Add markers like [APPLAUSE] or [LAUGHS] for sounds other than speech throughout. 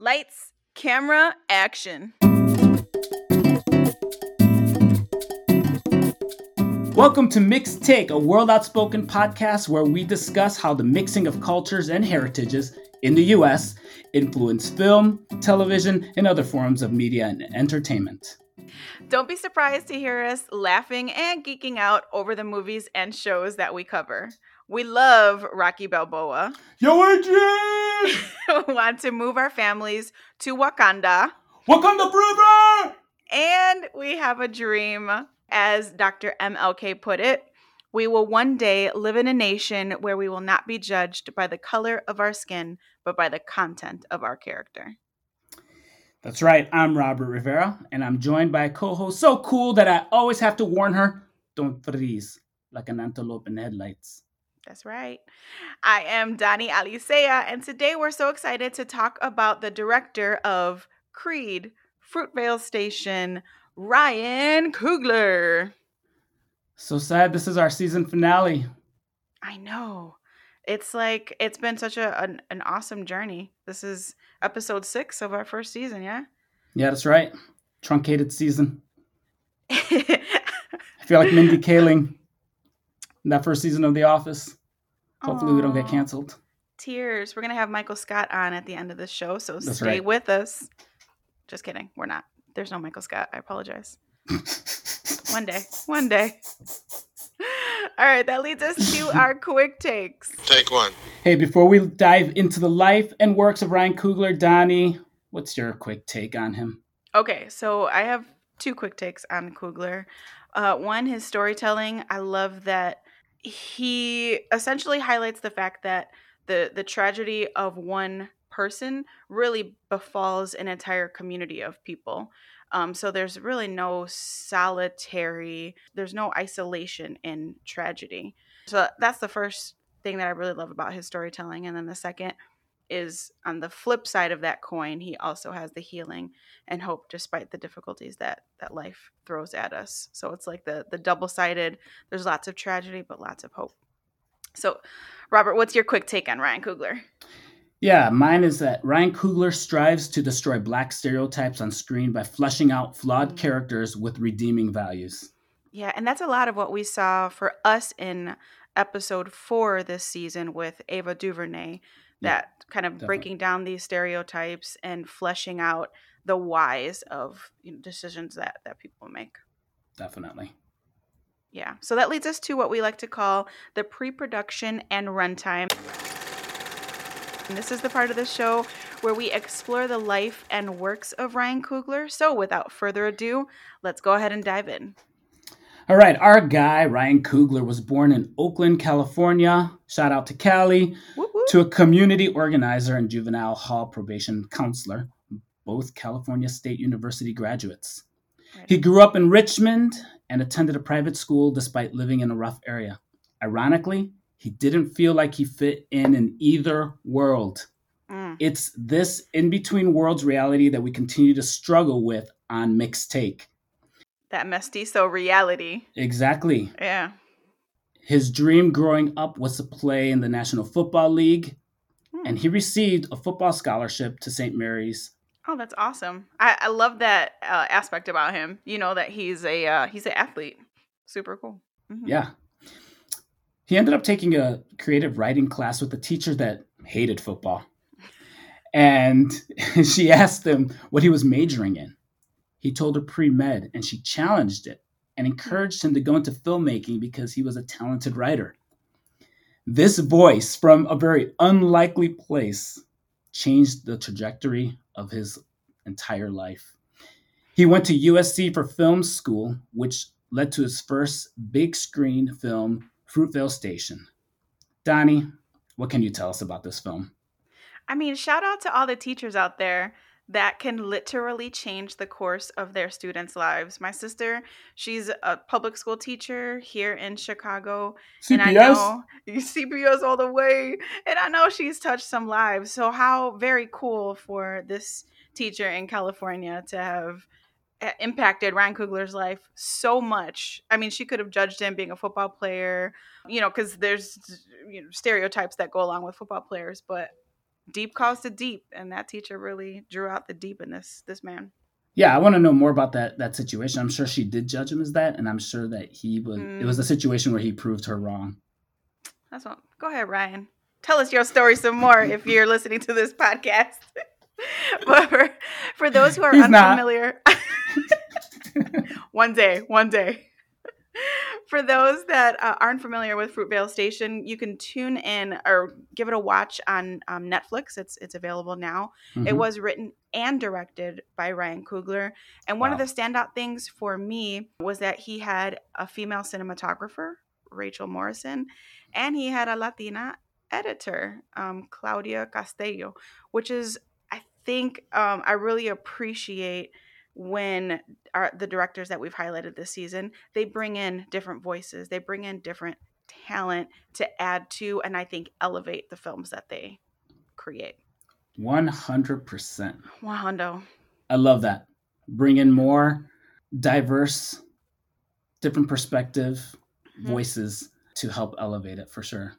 Lights, camera, action. Welcome to Mixed Take, a world outspoken podcast where we discuss how the mixing of cultures and heritages in the US influence film, television, and other forms of media and entertainment. Don't be surprised to hear us laughing and geeking out over the movies and shows that we cover. We love Rocky Balboa. Yo, Adrian! [LAUGHS] Want to move our families to Wakanda. Wakanda forever! And we have a dream, as Dr. MLK put it. We will one day live in a nation where we will not be judged by the color of our skin, but by the content of our character. That's right. I'm Robert Rivera, and I'm joined by a co-host so cool that I always have to warn her: don't freeze like an antelope in headlights. That's right. I am Dani Alisea, and today we're so excited to talk about the director of Creed, Fruitvale Station, Ryan Coogler. So sad. This is our season finale. I know. It's like it's been such a an, an awesome journey. This is episode six of our first season, yeah? Yeah, that's right. Truncated season. [LAUGHS] I feel like Mindy Kaling in that first season of The Office. Hopefully, we don't get canceled. Tears. We're gonna have Michael Scott on at the end of the show, so That's stay right. with us. Just kidding. We're not. There's no Michael Scott. I apologize. [LAUGHS] One day. One day. [LAUGHS] All right, that leads us to [LAUGHS] our quick takes. Take one. hey, before we dive into the life and works of Ryan Coogler, Donnie, what's your quick take on him? Okay, so I have two quick takes on Coogler. Uh, one, his storytelling. I love that he essentially highlights the fact that the the tragedy of one person really befalls an entire community of people. Um, so there's really no solitary, there's no isolation in tragedy. So that's the first thing that I really love about his storytelling. And then the second is on the flip side of that coin, he also has the healing and hope despite the difficulties that that life throws at us. So it's like the the double-sided, there's lots of tragedy but lots of hope. So Robert, what's your quick take on Ryan Coogler? Yeah, mine is that Ryan Coogler strives to destroy black stereotypes on screen by fleshing out flawed Mm. characters with redeeming values. Yeah, and that's a lot of what we saw for us in episode 4 this season with Ava DuVernay Yeah, that kind of definitely. breaking down these stereotypes and fleshing out the whys of you know, decisions that that people make. Definitely. Yeah. So that leads us to what we like to call the pre production and runtime. And this is the part of the show where we explore the life and works of Ryan Coogler. So without further ado, let's go ahead and dive in. All right, our guy, Ryan Coogler, was born in Oakland, California. Shout out to Cali. Whoop, whoop. to a community organizer and juvenile hall probation counselor, both California State University graduates. Right. He grew up in Richmond and attended a private school despite living in a rough area. Ironically, he didn't feel like he fit in in either world. Mm, It's this in between worlds reality that we continue to struggle with on Mixed Take. That mestizo reality. Exactly. Yeah. His dream growing up was to play in the National Football League, Hmm. and he received a football scholarship to St. Mary's Oh, that's awesome. I, I love that uh, aspect about him. You know that he's a uh, he's an athlete. Super cool. Mhm. Yeah. He ended up taking a creative writing class with a teacher that hated football. And [LAUGHS] she asked him what he was majoring in. He told her pre med, and she challenged it and hmm. encouraged him to go into filmmaking because he was a talented writer. This voice from a very unlikely place changed the trajectory of his entire life. He went to USC for film school, which led to his first big screen film, Fruitvale Station. Donnie, what can you tell us about this film? I mean, shout out to all the teachers out there that can literally change the course of their students' lives. My sister, she's a public school teacher here in Chicago. And I know [LAUGHS] CPS all the way. And I know she's touched some lives. So, how very cool for this teacher in California to have uh, impacted Ryan Coogler's life so much. I mean, she could have judged him being a football player, you know, because there's you know, stereotypes that go along with football players, but deep calls to deep, and that teacher really drew out the deep in this this man. Yeah, I want to know more about that that situation. I'm sure she did judge him as that, and I'm sure that he was. Mm. It was a mm. situation where he proved her wrong. That's what. Go ahead, Ryan. Tell us your story some more if you're [LAUGHS] listening to this podcast. [LAUGHS] but for, for those who are He's unfamiliar, [LAUGHS] one day, one day. For those that uh, aren't familiar with Fruitvale Station, you can tune in or give it a watch on um, Netflix. It's it's available now. Mm-hmm. It was written and directed by Ryan Coogler, and one wow. of the standout things for me was that he had a female cinematographer, Rachel Morrison, and he had a Latina editor, um, Claudia Castello, which is I think um, I really appreciate when our, the directors that we've highlighted this season they bring in different voices they bring in different talent to add to and i think elevate the films that they create 100% 100 i love that bring in more diverse different perspective mm-hmm. voices to help elevate it for sure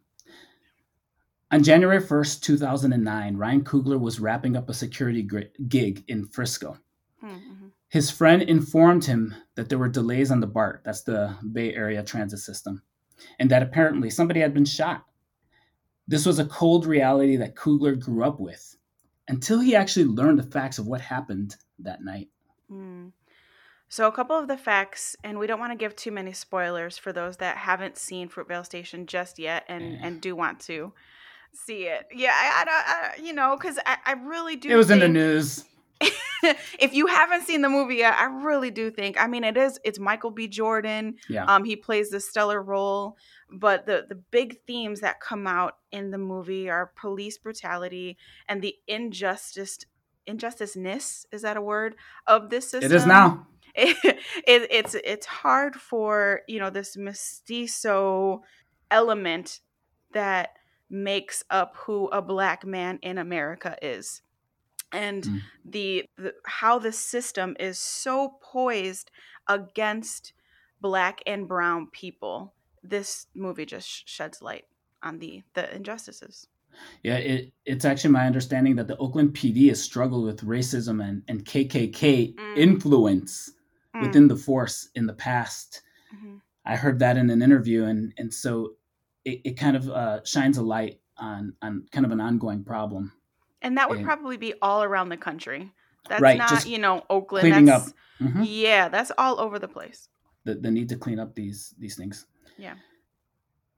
on January 1st, 2009, Ryan Coogler was wrapping up a security gig in Frisco. Mm-hmm. His friend informed him that there were delays on the BART, that's the Bay Area Transit System, and that apparently somebody had been shot. This was a cold reality that Coogler grew up with until he actually learned the facts of what happened that night. Mm. So, a couple of the facts, and we don't want to give too many spoilers for those that haven't seen Fruitvale Station just yet and, yeah. and do want to see it. Yeah, I, I, I you know, because I, I really do. It was in the news. [LAUGHS] [LAUGHS] if you haven't seen the movie yet, I really do think. I mean, it is. It's Michael B. Jordan. Yeah. Um, he plays the stellar role. But the the big themes that come out in the movie are police brutality and the injustice injusticeness is that a word of this system. It is now. [LAUGHS] It, it, it's it's hard for you know this mestizo element that makes up who a black man in America is and mm. the, the how the system is so poised against black and brown people this movie just sheds light on the the injustices yeah it, it's actually my understanding that the oakland pd has struggled with racism and, and kkk mm. influence mm. within the force in the past mm-hmm. i heard that in an interview and and so it, it kind of uh, shines a light on on kind of an ongoing problem and that would and, probably be all around the country. That's right, not, you know, Oakland. Cleaning that's, up. Mm-hmm. Yeah, that's all over the place. The, the need to clean up these these things. Yeah.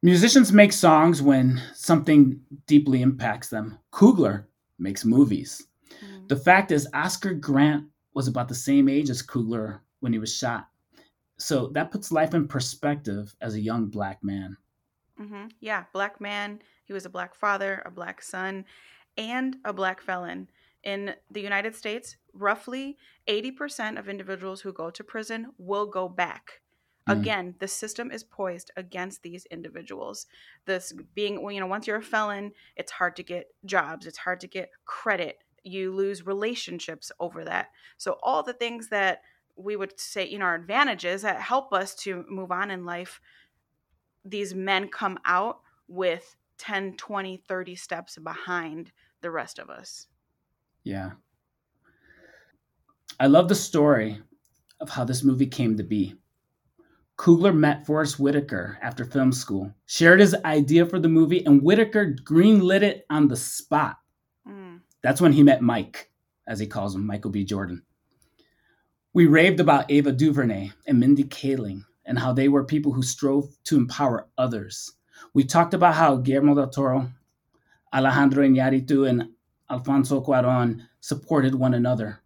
Musicians make songs when something deeply impacts them. Coogler makes movies. Mm-hmm. The fact is, Oscar Grant was about the same age as Coogler when he was shot. So that puts life in perspective as a young black man. Mm-hmm. Yeah, black man. He was a black father, a black son and a black felon. In the United States, roughly 80% of individuals who go to prison will go back. Mm. Again, the system is poised against these individuals. This being, you know, once you're a felon, it's hard to get jobs, it's hard to get credit. You lose relationships over that. So, all the things that we would say, you know, are advantages that help us to move on in life, these men come out with 10, 20, 30 steps behind the rest of us. Yeah. I love the story of how this movie came to be. Coogler met Forest Whitaker after film school, shared his idea for the movie, and Whitaker greenlit it on the spot. Mm. That's when he met Mike, as he calls him, Michael B. Jordan. We raved about Ava DuVernay and Mindy Kaling and how they were people who strove to empower others. We talked about how Guillermo del Toro Alejandro Iñárritu and Alfonso Cuarón supported one another.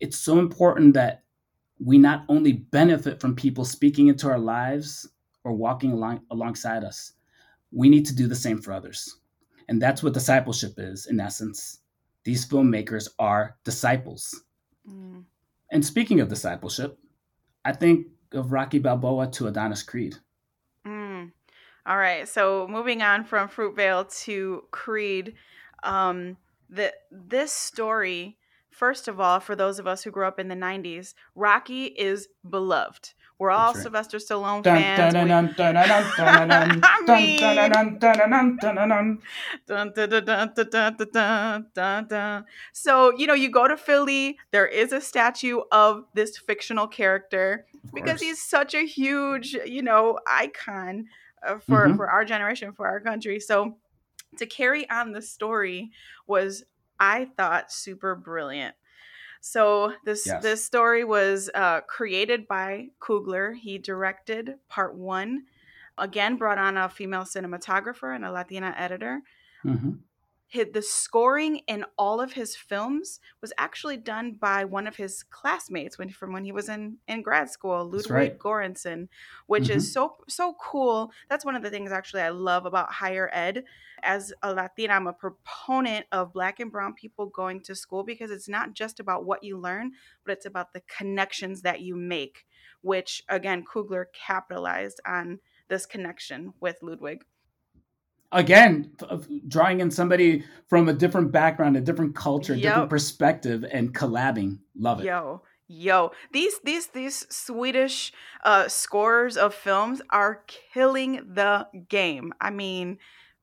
It's so important that we not only benefit from people speaking into our lives or walking along, alongside us, we need to do the same for others. And that's what discipleship is, in essence. These filmmakers are disciples. Mm. And speaking of discipleship, I think of Rocky Balboa to Adonis Creed. All right, so moving on from Fruitvale to Creed, um, the this story. First of all, for those of us who grew up in the '90s, Rocky is beloved. We're all right. Sylvester Stallone fans. So, you know, you go to Philly, there is a statue of this fictional character of because he's such a huge, you know, icon uh, for Mhm. for our generation, for our country. So, to carry on the story was I thought super brilliant. So this Yes. this story was uh, created by Coogler. He directed part one. Again, brought on a female cinematographer and a Latina editor. Mhm. The scoring in all of his films was actually done by one of his classmates when from when he was in in grad school, Ludwig right. Göransson, which is mm-hmm. so so cool. That's one of the things actually I love about higher ed. As a Latina, I'm a proponent of Black and Brown people going to school because it's not just about what you learn, but it's about the connections that you make. Which again, Coogler capitalized on this connection with Ludwig. Again, drawing in somebody from a different background, a different culture, a different perspective, and collabing. Love it. Yo, yo, these these these Swedish uh scorers of films are killing the game. I mean,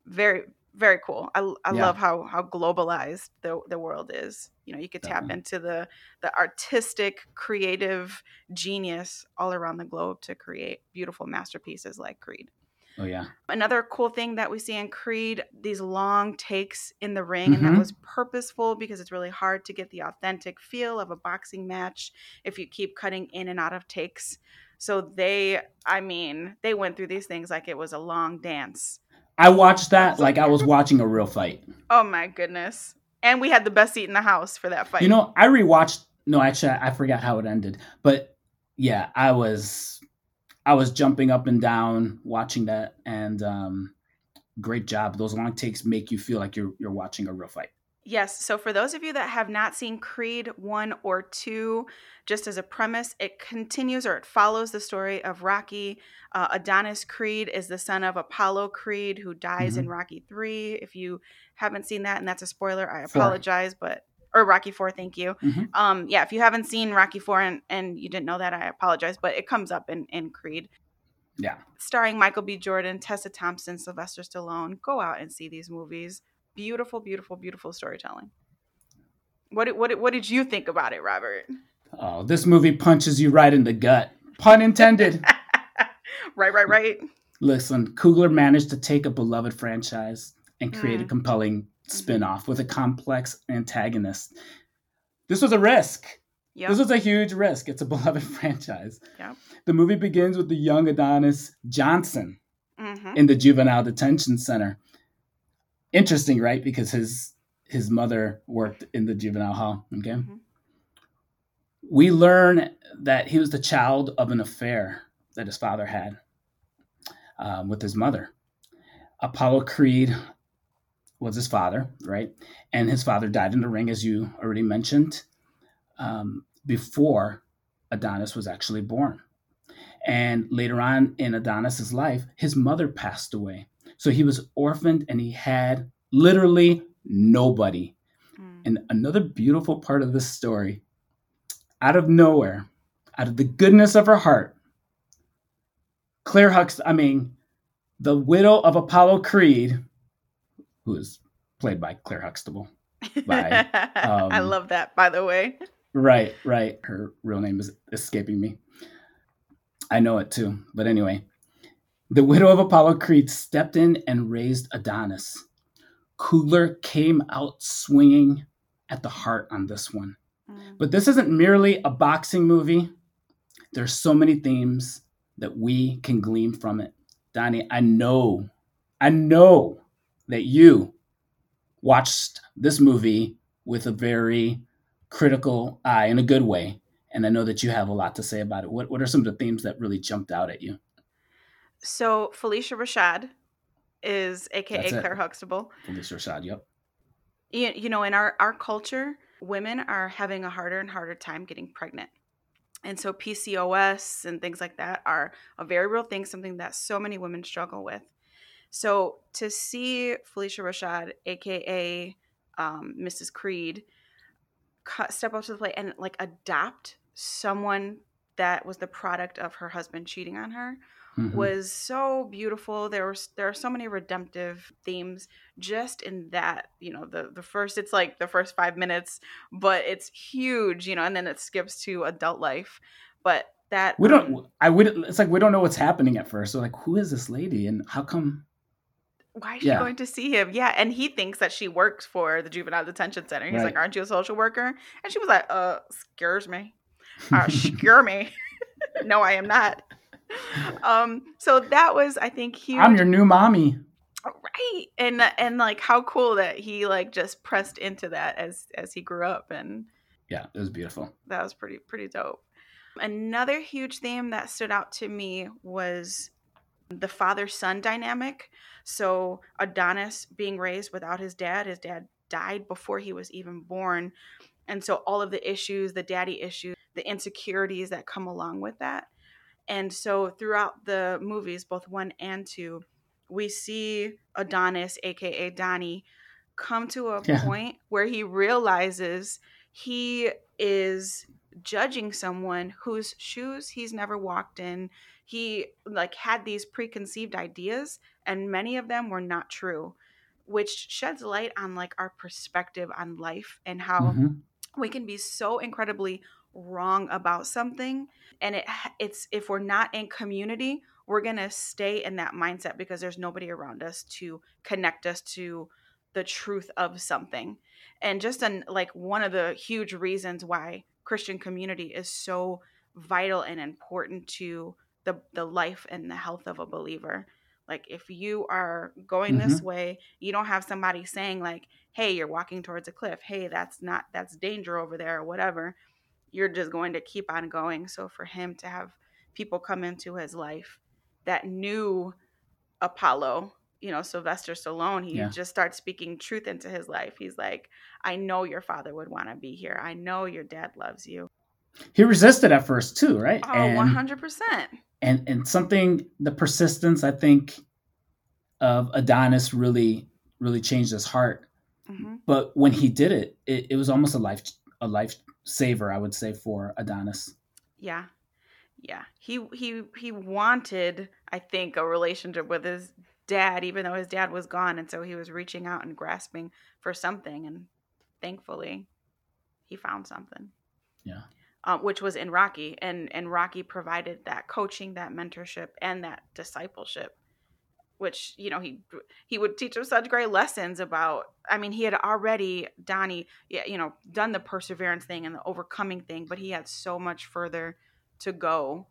very very cool. I, I Yeah. love how how globalized the the world is. You know, you could tap Definitely. into the the artistic, creative genius all around the globe to create beautiful masterpieces like Creed. Oh yeah. Another cool thing that we see in Creed, these long takes in the ring, and that Mhm. was purposeful because it's really hard to get the authentic feel of a boxing match if you keep cutting in and out of takes. So they, I mean, they went through these things like it was a long dance. I watched that like I was watching a real fight. Oh my goodness. And we had the best seat in the house for that fight. You know, I rewatched. No, actually, I forgot how it ended. But yeah, I was, I was jumping up and down watching that, and um, great job. Those long takes make you feel like you're you're watching a real fight. Yes. So, for those of you that have not seen Creed 1 or 2, just as a premise, it continues or it follows the story of Rocky. Uh, Adonis Creed is the son of Apollo Creed, who dies in Rocky 3. If you haven't seen that, and that's a spoiler, I Four. apologize, but. Or Rocky Four, thank you. Mhm. Um, yeah, if you haven't seen Rocky Four and, and you didn't know that, I apologize, but it comes up in, in Creed Yeah, starring Michael B. Jordan, Tessa Thompson, Sylvester Stallone. Go out and see these movies. Beautiful, beautiful, beautiful storytelling. What did, what what did you think about it, Robert? oh, this movie punches you right in the gut. Pun intended. [LAUGHS] right, right, right. Listen, Coogler managed to take a beloved franchise and create a Mm. compelling spin-off with a complex antagonist. This was a risk. Yep. This was a huge risk. It's a [LAUGHS] beloved franchise. Yep. The movie begins with the young Adonis Johnson hmm in the juvenile detention center. Interesting, right? Because his his mother worked in the juvenile hall. Okay. Mhm. We learn that he was the child of an affair that his father had um, with his mother. Apollo Creed was his father, right? And his father died in the ring, as you already mentioned, um, before Adonis was actually born. And later on in Adonis's life, his mother passed away. So he was orphaned and he had literally nobody. Mm. And another beautiful part of this story out of nowhere, out of the goodness of her heart, Claire Hux, I mean, the widow of Apollo Creed, who is played by Claire Huxtable. [LAUGHS] By, I um, love that, by the way. Right, right. Her real name is escaping me. I know it too. But anyway, the widow of Apollo Creed stepped in and raised Adonis. Coogler came out swinging at the heart on this one. Mm. But this isn't merely a boxing movie. There's so many themes that we can glean from it. Donnie, I know, I know that you watched this movie with a very critical eye in a good way. And I know that you have a lot to say about it. What, what are some of the themes that really jumped out at you? So Phylicia Rashad is AKA That's it. Claire Huxtable. Phylicia Rashad, yep. you, you know in our our culture women are having a harder and harder time getting pregnant and so pcos and things like that are a very real thing something that so many women struggle with so to see phylicia rashad aka um, mrs creed cut, step up to the plate and like adopt someone that was the product of her husband cheating on her Mhm. was so beautiful. There was there are so many redemptive themes just in that. You know, the the first it's like the first five minutes, but it's huge. You know, and then it skips to adult life. But that we um, don't. I would. It's like we don't know what's happening at first. So like, who is this lady, and how come? Why is she going to see him? Yeah, and he thinks that she works for the juvenile detention center. He's like, "Aren't you a social worker?" And she was like, "Uh, scares me, [LAUGHS] uh, scare me." [LAUGHS] no, I am not. Um, so that was, I think, huge. I'm your new mommy. right and and like how cool that he like just pressed into that as as he grew up and Yeah, it was beautiful. that was pretty pretty dope another huge theme that stood out to me was the father son dynamic. So adonis being raised without his dad his dad died before he was even born. And so all of the issues the daddy issues the insecurities that come along with that. And so throughout the movies both one and two we see adonis aka donnie come to a Yeah. point where he realizes he is judging someone whose shoes he's never walked in he like had these preconceived ideas and many of them were not true which sheds light on like our perspective on life and how Mhm. we can be so incredibly wrong about something and it it's if we're not in community we're going to stay in that mindset because there's nobody around us to connect us to the truth of something and just an like one of the huge reasons why christian community is so vital and important to the the life and the health of a believer. Like if you are going this mm-hmm. way you don't have somebody saying like hey you're walking towards a cliff. Hey that's not that's danger over there or whatever. You're just going to keep on going. So for him to have people come into his life that knew apollo you know sylvester stallone he Yeah. just starts speaking truth into his life. He's like i know your father would want to be here. I know your dad loves you He resisted at first too, right? oh and, 100% and and something the persistence I think of Adonis really really changed his heart. hmm But when he did it, it, it was almost a life a life saver, I would say, for Adonis. Yeah. Yeah. He he he wanted, I think, a relationship with his dad, even though his dad was gone. And so he was reaching out and grasping for something. And thankfully he found something. Yeah. Um, which was in Rocky. And and Rocky provided that coaching, that mentorship, and that discipleship. Which, you know, he he would teach him such great lessons about I mean, he had already, Donnie, you know, done the perseverance thing and the overcoming thing, but he had so much further to go.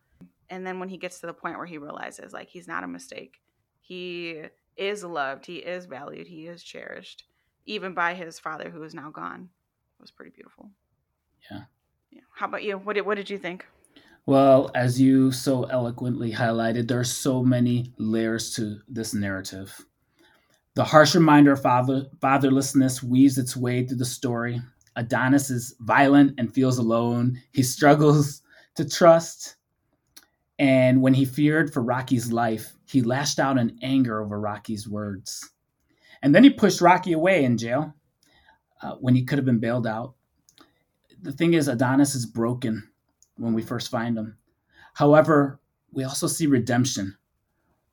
And then when he gets to the point where he realizes like he's not a mistake, he is loved, he is valued, he is cherished, even by his father who is now gone. It was pretty beautiful. Yeah. How about you? What did what did you think? Well, as you so eloquently highlighted, there are so many layers to this narrative. The harsh reminder of father, fatherlessness weaves its way through the story. Adonis is violent and feels alone. He struggles to trust. And when he feared for Rocky's life, he lashed out in anger over Rocky's words. And then he pushed Rocky away in jail uh, when he could have been bailed out. The thing is, Adonis is broken when we first find him. However, we also see redemption.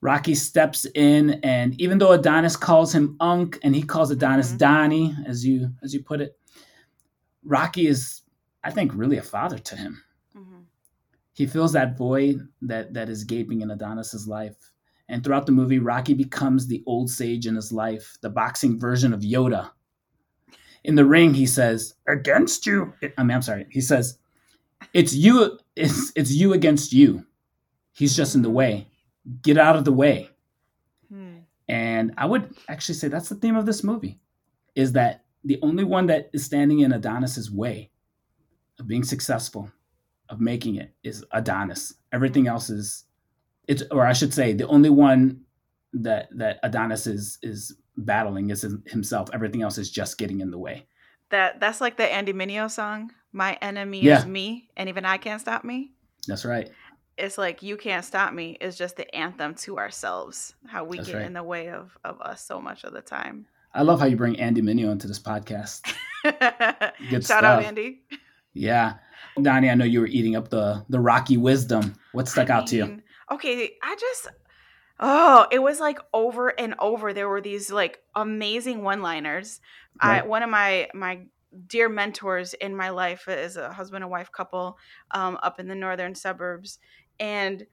Rocky steps in, and even though Adonis calls him Unc and he calls Adonis Mhm. Donnie, as you as you put it, Rocky is, I think, really a father to him. Mm-hmm. He fills that void that that is gaping in Adonis's life. And throughout the movie, Rocky becomes the old sage in his life, the boxing version of Yoda. In the ring, he says, "Against you." I mean, I'm sorry. He says, "It's you. It's it's you against you." He's just in the way. Get out of the way. Hmm. And I would actually say that's the theme of this movie is that the only one that is standing in Adonis's way of being successful, of making it, is Adonis. Everything else is it's or I should say the only one that that Adonis is is battling is himself. Everything else is just getting in the way. That that's like the Andy Mineo song. My enemy Yeah. is me, and even I can't stop me. That's right. It's like you can't stop me is just the anthem to ourselves. How we That's get right. in the way of of us so much of the time. I love how you bring Andy Mineo into this podcast. Good [LAUGHS] Shout out. Andy. Yeah. Donnie, I know you were eating up the the Rocky wisdom. What stuck I out to you? Okay, I just oh, it was like over and over. There were these like amazing one-liners. I one of my my dear mentors in my life is a husband and wife couple um, up in the northern suburbs, and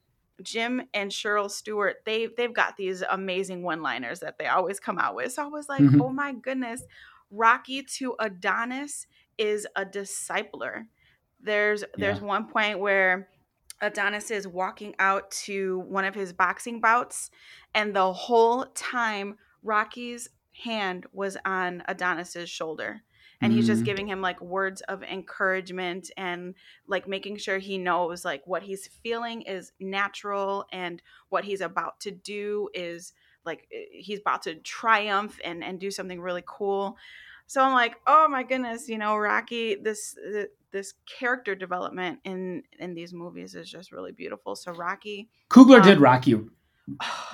Jim and Cheryl Stewart. They they've got these amazing one-liners that they always come out with. So I was like, Mhm. oh my goodness, Rocky to Adonis is a discipler. There's there's Yeah. one point where Adonis is walking out to one of his boxing bouts, and the whole time Rocky's hand was on Adonis's shoulder. And he's just Mm, giving him like words of encouragement and like making sure he knows like what he's feeling is natural and what he's about to do is like eh, he's about to triumph and and do something really cool. So I'm like, oh my goodness, you know, Rocky, this this character development in in these movies is just really beautiful. So Rocky, did um, Rocky.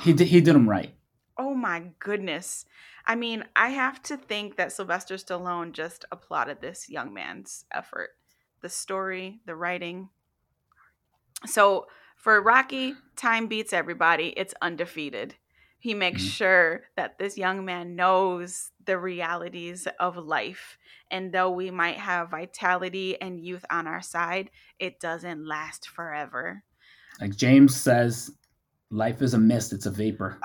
He did, he did him right. oh my goodness. I mean, I have to think that Sylvester Stallone just applauded this young man's effort. The story, the writing. So for Rocky, time beats everybody. It's undefeated. He makes Mhm. sure that this young man knows the realities of life. And though we might have vitality and youth on our side, it doesn't last forever. Like James says, life is a mist. It's a vapor.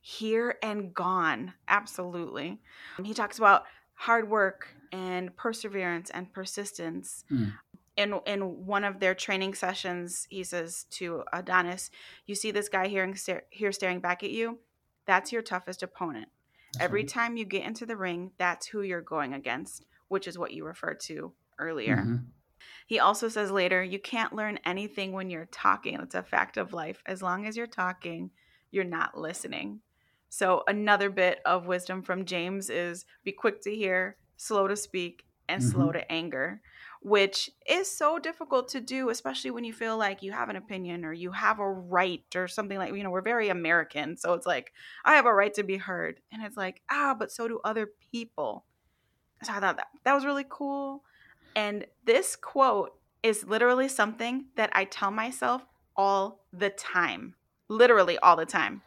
here and gone. Absolutely. He talks about hard work and perseverance and persistence. Mm. In in one of their training sessions, he says to Adonis, "You see this guy here here staring back at you? That's your toughest opponent. Every time you get into the ring, that's who you're going against, which is what you referred to earlier." Mhm. He also says later, you can't learn anything when you're talking. It's a fact of life. As long as you're talking, you're not listening. So, another bit of wisdom from James is be quick to hear, slow to speak, and slow to anger, which is so difficult to do, especially when you feel like you have an opinion or you have a right or something like, you know, we're very American. So, it's like, I have a right to be heard. And it's like, ah, but so do other people. So, I thought that, that was really cool. And this quote is literally something that I tell myself all the time. Literally all the time.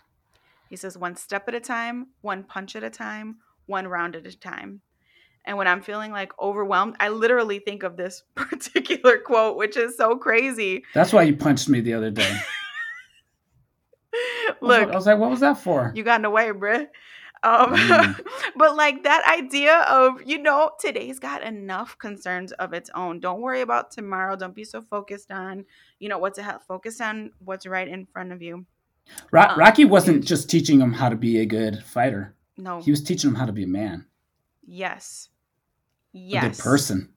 He says, one step at a time, one punch at a time, one round at a time. And when I'm feeling like overwhelmed, I literally think of this [LAUGHS] particular quote, which is so crazy. That's why you punched me the other day. [LAUGHS] I was like- Look, I was like, what was that for? you got in the way, bruh. Um, Mm. [LAUGHS] but like that idea of, you know, today's got enough concerns of its own. Don't worry about tomorrow. Don't be so focused on, you know, what's ahead. Focus on what's right in front of you. Ro- um, Rocky wasn't just teaching him how to be a good fighter. No. He was teaching him how to be a man, yes. A Yes. good person,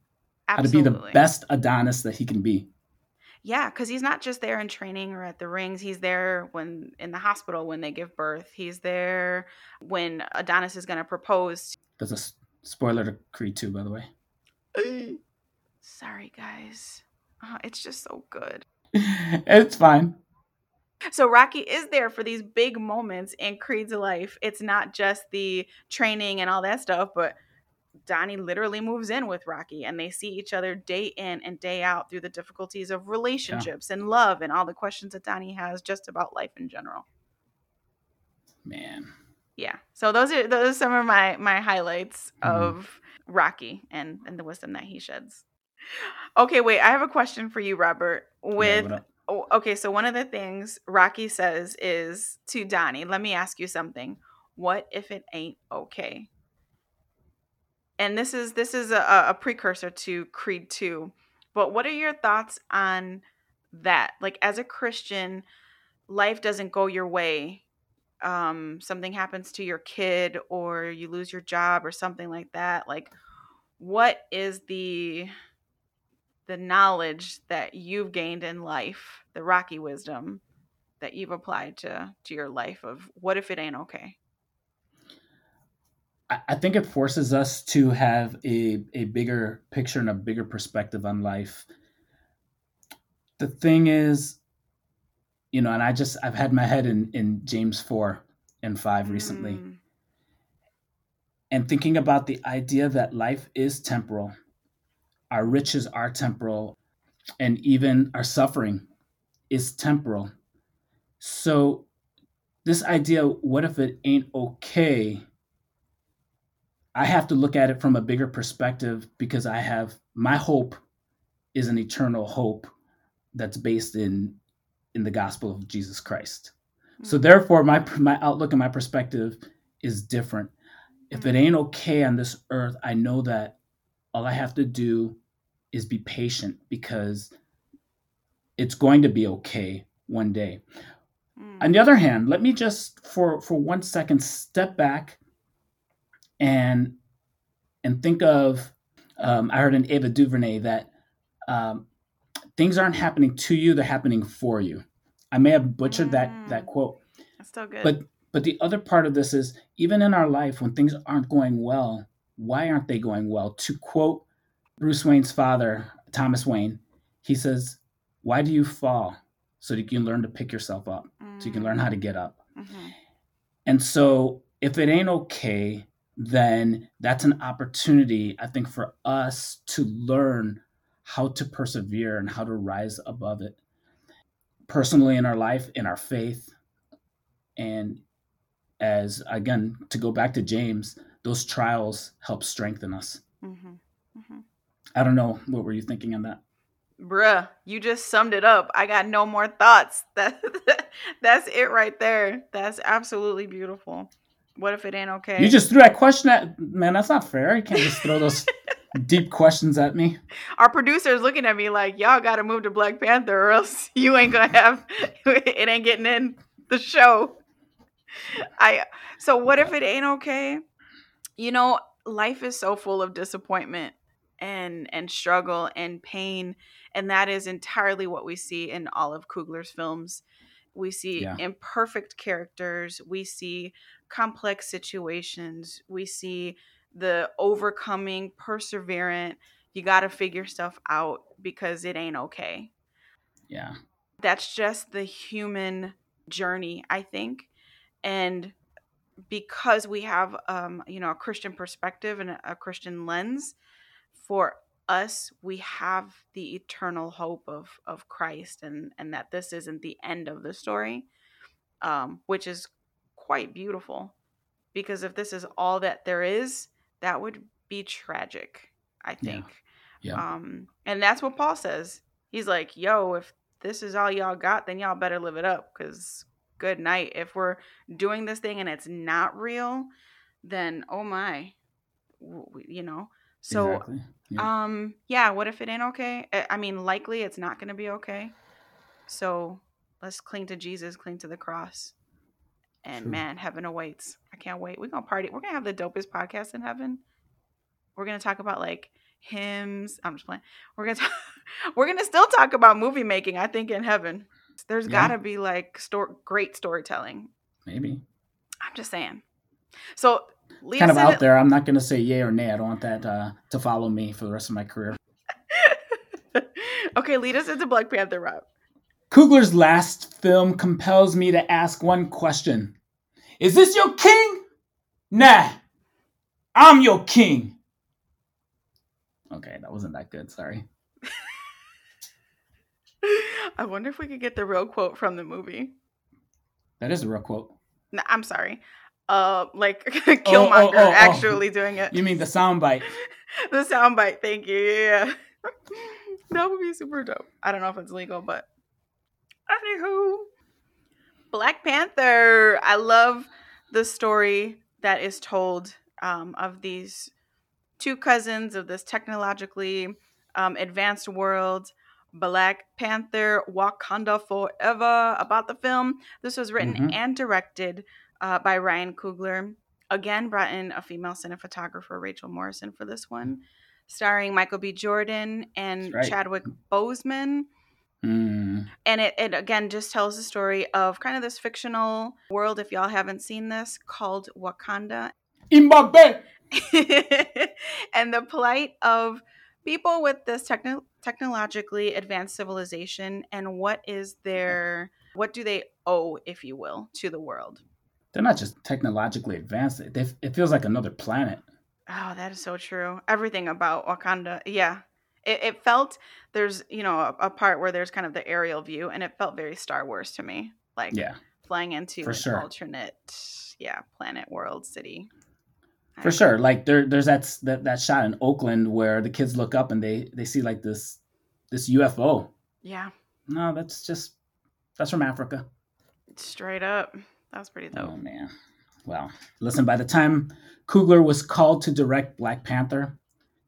Absolutely. how to be the best Adonis that he can be. Yeah, because he's not just there in training or at the rings. He's there when in the hospital when they give birth. He's there when Adonis is going to propose. That's a spoiler to Creed 2, by the way. [GASPS] Sorry, guys. Oh, it's just so good. [LAUGHS] it's fine. So Rocky is there for these big moments in Creed's life. It's not just the training and all that stuff, but Donnie literally moves in with Rocky and they see each other day in and day out through the difficulties of relationships and love and all the questions that Donnie has just about life in general. Man. Yeah. So those are those are some of my my highlights Mhm. of Rocky and and the wisdom that he sheds. Okay, wait. I have a question for you, Robert. With? Oh, okay, so one of the things Rocky says is to Donnie, let me ask you something. What if it ain't okay? And this is this is a, a precursor to Creed 2. But what are your thoughts on that? Like as a Christian, life doesn't go your way. Um, something happens to your kid or you lose your job or something like that. Like what is the the knowledge that you've gained in life, the Rocky wisdom that you've applied to to your life of what if it ain't okay? I, think it forces us to have a, a bigger picture and a bigger perspective on life. The thing is, you know, and I just I've had my head in, in James four and five recently. Mm, and thinking about the idea that life is temporal, our riches are temporal. and even our suffering is temporal. So, this idea, what if it ain't okay? I have to look at it from a bigger perspective because I have my hope is an eternal hope that's based in in the gospel of Jesus Christ. So therefore my my outlook and my perspective is different. If it ain't okay on this earth, I know that all I have to do is be patient because it's going to be okay one day. Mm. On the other hand, let me just for for one second step back and and think of um, I heard in Ava DuVernay that um, things aren't happening to you; they're happening for you. I may have butchered that that Mm. quote, That's still good. but but the other part of this is even in our life when things aren't going well, why aren't they going well? To quote Bruce Wayne's father, Thomas Wayne, he says, "Why do you fall? So that you can learn to pick yourself up, so you can learn how to get up." Mhm. And so if it ain't okay, then that's an opportunity, I think, for us to learn how to persevere and how to rise above it personally in our life, in our faith. And as again, to go back to James, those trials help strengthen us. Mhm. Mhm. I don't know. What were you thinking on that? Bruh, you just summed it up. I got no more thoughts. [LAUGHS] That that's it right there. That's absolutely beautiful. What if it ain't okay? You just threw that question at man, that's not fair. You can't just throw those [LAUGHS] deep questions at me. Our producer's looking at me like, y'all gotta move to Black Panther or else [LAUGHS] you ain't gonna have [LAUGHS] it ain't getting in the show. I so what if it ain't okay? You know, life is so full of disappointment and and struggle and pain, and that is entirely what we see in all of Coogler's films. We see Yeah. imperfect characters, we see complex situations, we see the overcoming, perseverant, you got to figure stuff out because it ain't okay. Yeah. That's just the human journey, I think. And because we have um, you know, a Christian perspective and a, a Christian lens, for us, we have the eternal hope of of Christ and and that this isn't the end of the story. Um, which is quite beautiful. Because if this is all that there is, that would be tragic, I think. Yeah. Um, and that's what Paul says. He's like, yo, if this is all y'all got, then y'all better live it up because good night. If we're doing this thing and it's not real, then oh my, you know. So, exactly. Yeah. um, yeah, what if it ain't okay? I- I mean, likely it's not going to be okay. So let's cling to Jesus, cling to the cross. And True. man, heaven awaits. I can't wait. We're going to party. We're going to have the dopest podcast in heaven. We're going to talk about like hymns. I'm just playing. We're to talk, [LAUGHS] we're to still talk about movie making, I think in heaven. There's Yeah. got to be like sto- great storytelling. Maybe. I'm just saying. So, lead kind of out there. I'm not going to say yay or nay. I don't want that uh, to follow me for the rest of my career. [LAUGHS] okay, lead us into Black Panther, Rob. Coogler's last film compels me to ask one question Is this your king? Nah, I'm your king. Okay, that wasn't that good. Sorry. [LAUGHS] I wonder if we could get the real quote from the movie. That is a real quote. No, I'm sorry. Uh, like [LAUGHS] Killmonger oh, oh. actually doing it. You mean the soundbite? [LAUGHS] the soundbite. Thank you. Yeah, that would be super dope. I don't know if it's legal, but anywho, Black Panther. I love the story that is told um, of these two cousins of this technologically um, advanced world. Black Panther, Wakanda Forever. About the film, this was written Mhm. and directed uh, by Ryan Coogler. Again, brought in a female cinematographer, Rachel Morrison, for this one, starring Michael B. Jordan and right. Chadwick Boseman. Mm, And it, it again just tells the story of kind of this fictional world, if y'all haven't seen this, called Wakanda. Mbappe. [LAUGHS] and the plight of people with this techno- technologically advanced civilization and what is their what do they owe if you will to the world They're not just technologically advanced. It feels like another planet. oh that is so true everything about wakanda yeah It, it felt there's you know a, a part where there's kind of the aerial view, and it felt very Star Wars to me, like Yeah, flying into For an sure. alternate, yeah, planet, world, city. for I- sure. Like there, there's that, that that shot in Oakland where the kids look up and they they see like this this UFO. Yeah, No, that's just that's from Africa. straight up. That was pretty oh, dope. Oh man. Well, listen. By the time Coogler was called to direct Black Panther,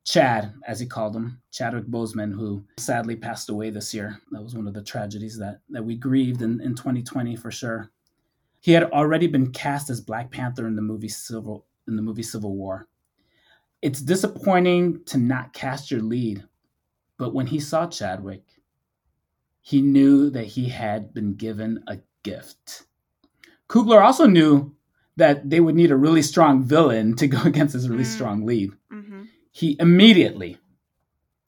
Chad, as he called him, Chadwick Boseman, who sadly passed away this year. That was one of the tragedies that that we grieved in, in 2020 for sure. He had already been cast as Black Panther in the movie Civil in the movie Civil War. It's disappointing to not cast your lead, but when he saw Chadwick, he knew that he had been given a gift. Coogler also knew that they would need a really strong villain to go [LAUGHS] against this really Mm. strong lead. He immediately,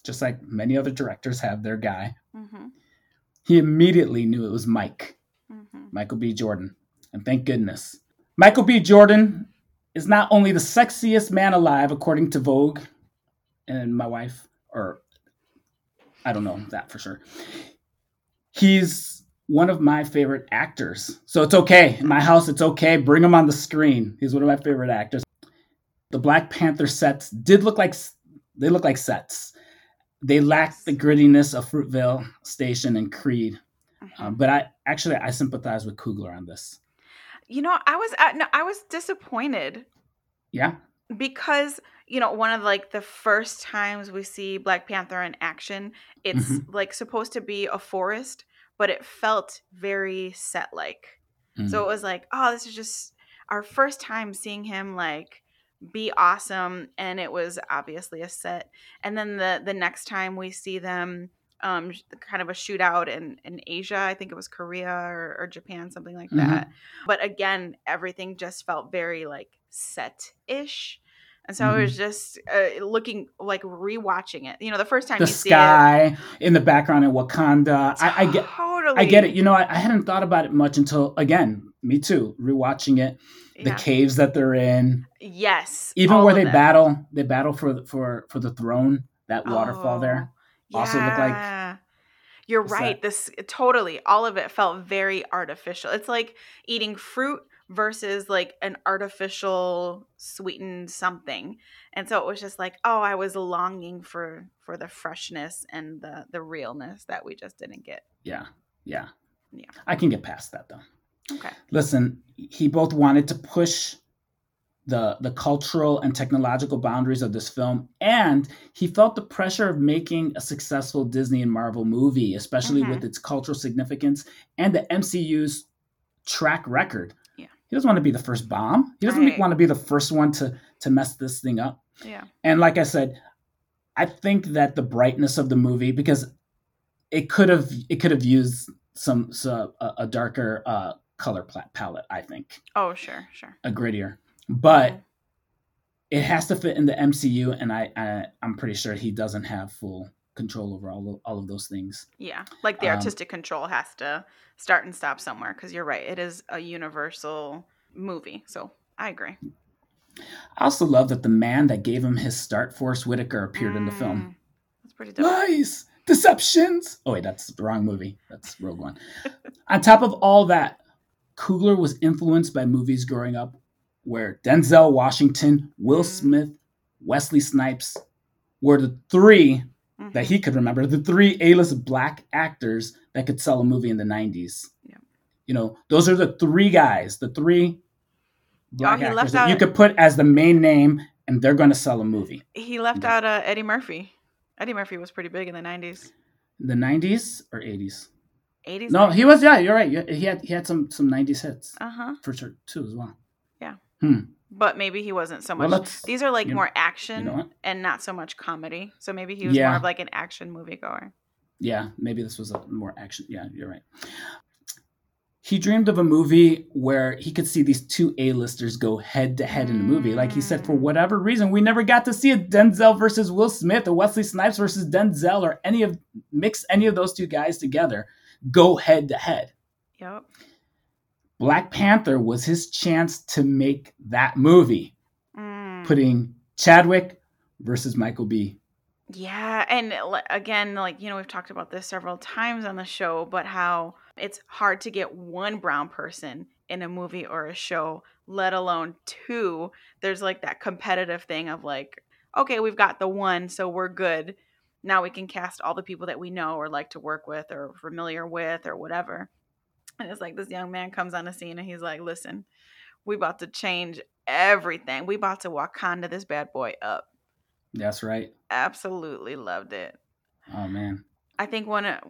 just like many other directors have their guy, Mm-hmm. he immediately knew it was Mike, Mm-hmm. Michael B. Jordan. And thank goodness. Michael B. Jordan is not only the sexiest man alive, according to Vogue and my wife, or I don't know that for sure. He's one of my favorite actors. So it's okay. In my house, it's okay. Bring him on the screen. He's one of my favorite actors. The Black Panther sets did look like they look like sets. They lacked the grittiness of Fruitvale Station and Creed. Mhm. Um, but I actually I sympathize with Coogler on this. You know, I was at, no, I was disappointed Yeah, because you know one of like the first times we see Black Panther in action, it's Mm-hmm. like supposed to be a forest, but it felt very set like. Mm. So it was like, oh, this is just our first time seeing him like be awesome, and it was obviously a set. And then the the next time we see them, um, kind of a shootout in in Asia, I think it was Korea or, or Japan, something like Mhm. that. But again, everything just felt very like set ish. And so I was just uh, looking like rewatching it. You know, the first time Mm-hmm. the you sky in the background in Wakanda. see I, I get totally. I get it. You know, I, I hadn't thought about it much until again, me too, rewatching it. The caves that they're in, Yes. even where they them. battle, they battle for for for the throne. That waterfall there. Oh, also look like- You're right. that? This totally all of it felt very artificial. It's like eating fruit versus like an artificial sweetened something. And so it was just like, oh, I was longing for for the freshness and the the realness that we just didn't get. Yeah, yeah, Yeah. I can get past that though. Okay. Listen, he both wanted to push the the cultural and technological boundaries of this film, and he felt the pressure of making a successful Disney and Marvel movie, especially Mhm. with its cultural significance and the MCU's track record. Yeah. He doesn't want to be the first bomb. He doesn't Right. want to be the first one to to mess this thing up. Yeah. And like I said, I think that the brightness of the movie because it could have it could have used some, so a, a darker uh, color palette. I think Oh, sure, sure. a grittier, but Mhm. it has to fit in the MCU, and I, I I'm pretty sure he doesn't have full control over all of, all of those things. Yeah. Like the Um, artistic control has to start and stop somewhere because you're right. It is a universal movie. So I agree. I also love that the man that gave him his start, Forest Whitaker, appeared in the film. Mm, That's pretty dope. Lies, deceptions. Oh wait, that's the wrong movie. That's Rogue One. [LAUGHS] On top of all that, Coogler was influenced by movies growing up where Denzel Washington, Will Mm. Smith, Wesley Snipes were the three Mhm. that he could remember, the three A-list black actors that could sell a movie in the 90s. Yeah. You know, those are the three guys, the three black Oh, actors left that you could put as the main name and they're going to sell a movie. He left out uh, Eddie Murphy. Eddie Murphy was pretty big in the 90s. The 90s or 80s? 80s? No, he was. Yeah, you're right. He had he had some some '90s hits Uh huh. for sure too as well. Yeah. Hmm. But maybe he wasn't so much. let's- These are like you know- more action You know and not so much comedy. So maybe he was Yeah. more of like an action moviegoer. Yeah, maybe this was a more action. Yeah, you're right. He dreamed of a movie where he could see these two A-listers go head to head in the movie. Like he said, for whatever reason, we never got to see a Denzel versus Will Smith, or Wesley Snipes versus Denzel, or any of mix any of those two guys together go head to head. Yep. Black Panther was his chance to make that movie. Mm. putting Chadwick versus Michael B. Yeah, and again, like you know, we've talked about this several times on the show, but how it's hard to get one brown person in a movie or a show, let alone two. There's like that competitive thing of like, okay, we've got the one, so we're good. Now we can cast all the people that we know or like to work with or familiar with or whatever. And it's like this young man comes on the scene and he's like, listen, we about to change everything. We about to Wakanda this bad boy up. That's right. Absolutely loved it. Oh man. I think one of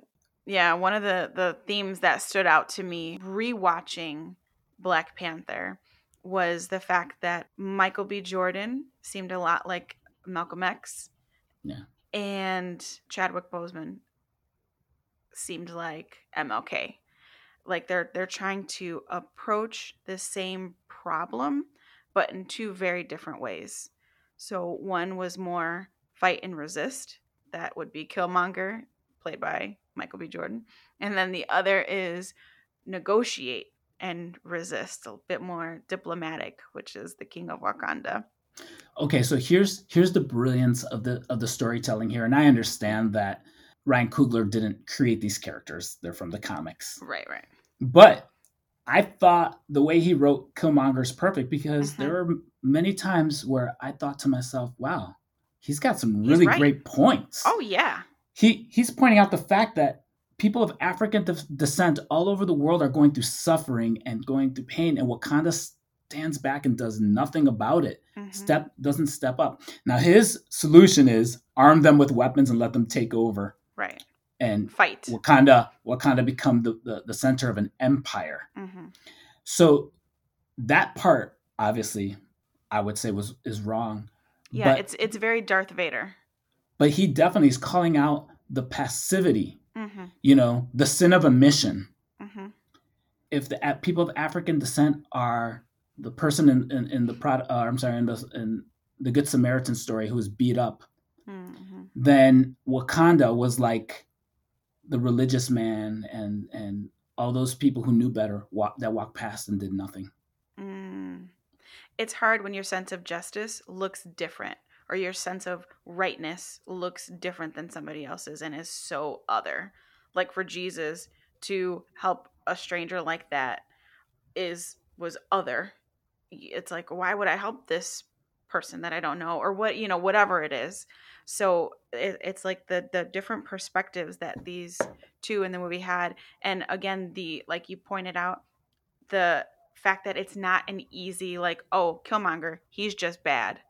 yeah, one of the the themes that stood out to me rewatching Black Panther was the fact that Michael B. Jordan seemed a lot like Malcolm X. Yeah. And Chadwick Boseman seemed like MLK. Like they're they're trying to approach the same problem but in two very different ways. So one was more fight and resist. That would be Killmonger, played by Michael B. Jordan. And then the other is negotiate and resist, a bit more diplomatic, which is the King of Wakanda. Okay, so here's here's the brilliance of the of the storytelling here, and I understand that Ryan Coogler didn't create these characters; they're from the comics. Right, right. But I thought the way he wrote Killmonger is perfect because Mm-hmm. there were many times where I thought to myself, "Wow, he's got some really right. great points." Oh yeah. He he's pointing out the fact that people of African de- descent all over the world are going through suffering and going through pain, and Wakanda stands back and does nothing about it. Mhm. Step doesn't step up. Now his solution is arm them with weapons and let them take over, Right. and Fight. Wakanda Wakanda become the, the, the center of an empire. hmm So that part, obviously, I would say was is wrong. Yeah, but, it's it's very Darth Vader. But he definitely is calling out the passivity hmm you know, the sin of omission. hmm If the people of African descent are the person in, in, in the prod, uh, I'm sorry, in the, in the Good Samaritan story who was beat up, hmm then Wakanda was like the religious man and and all those people who knew better walk, that walked past and did nothing. Mm. It's hard when your sense of justice looks different or your sense of rightness looks different than somebody else's and is so other. Like for Jesus to help a stranger like that is was other. It's like why would I help this person that I don't know or what, you know, whatever it is. So it, it's like the the different perspectives that these two in the movie had and again the like you pointed out the fact that it's not an easy like oh killmonger he's just bad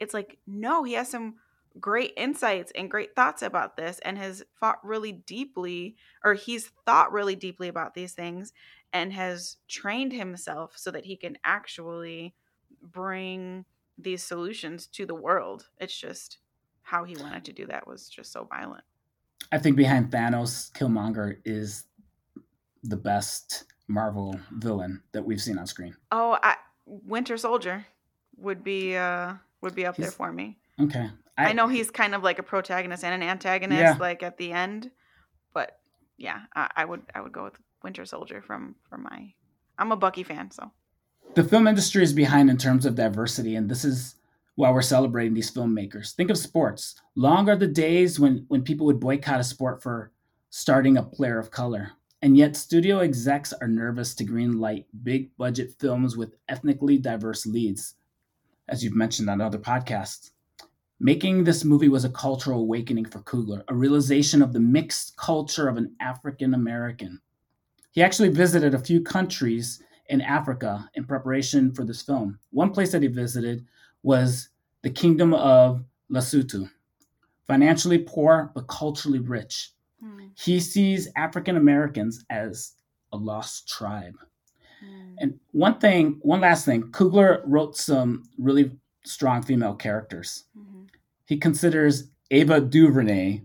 it's like no he has some great insights and great thoughts about this and has fought really deeply or he's thought really deeply about these things and has trained himself so that he can actually bring these solutions to the world it's just how he wanted to do that was just so violent I think behind Thanos, Killmonger is the best Marvel villain that we've seen on screen. oh I, winter soldier would be uh would be up there for me Okay. I, know he's kind of like a protagonist and an antagonist, Yeah. like at the end. But yeah, I, I would I would go with Winter Soldier from from my. I'm a Bucky fan, so the film industry is behind in terms of diversity, and this is why we're celebrating these filmmakers. Think of sports. Long are the days when, when people would boycott a sport for starting a player of color. And yet, studio execs are nervous to greenlight big budget films with ethnically diverse leads, as you've mentioned on other podcasts. Making this movie was a cultural awakening for Coogler, a realization of the mixed culture of an African American. He actually visited a few countries in Africa in preparation for this film. One place that he visited was the Kingdom of Lesotho. Financially poor, but culturally rich. Hmm, He sees African Americans as a lost tribe. And one thing, one last thing, Coogler wrote some really strong female characters. Mhm. He considers Ava DuVernay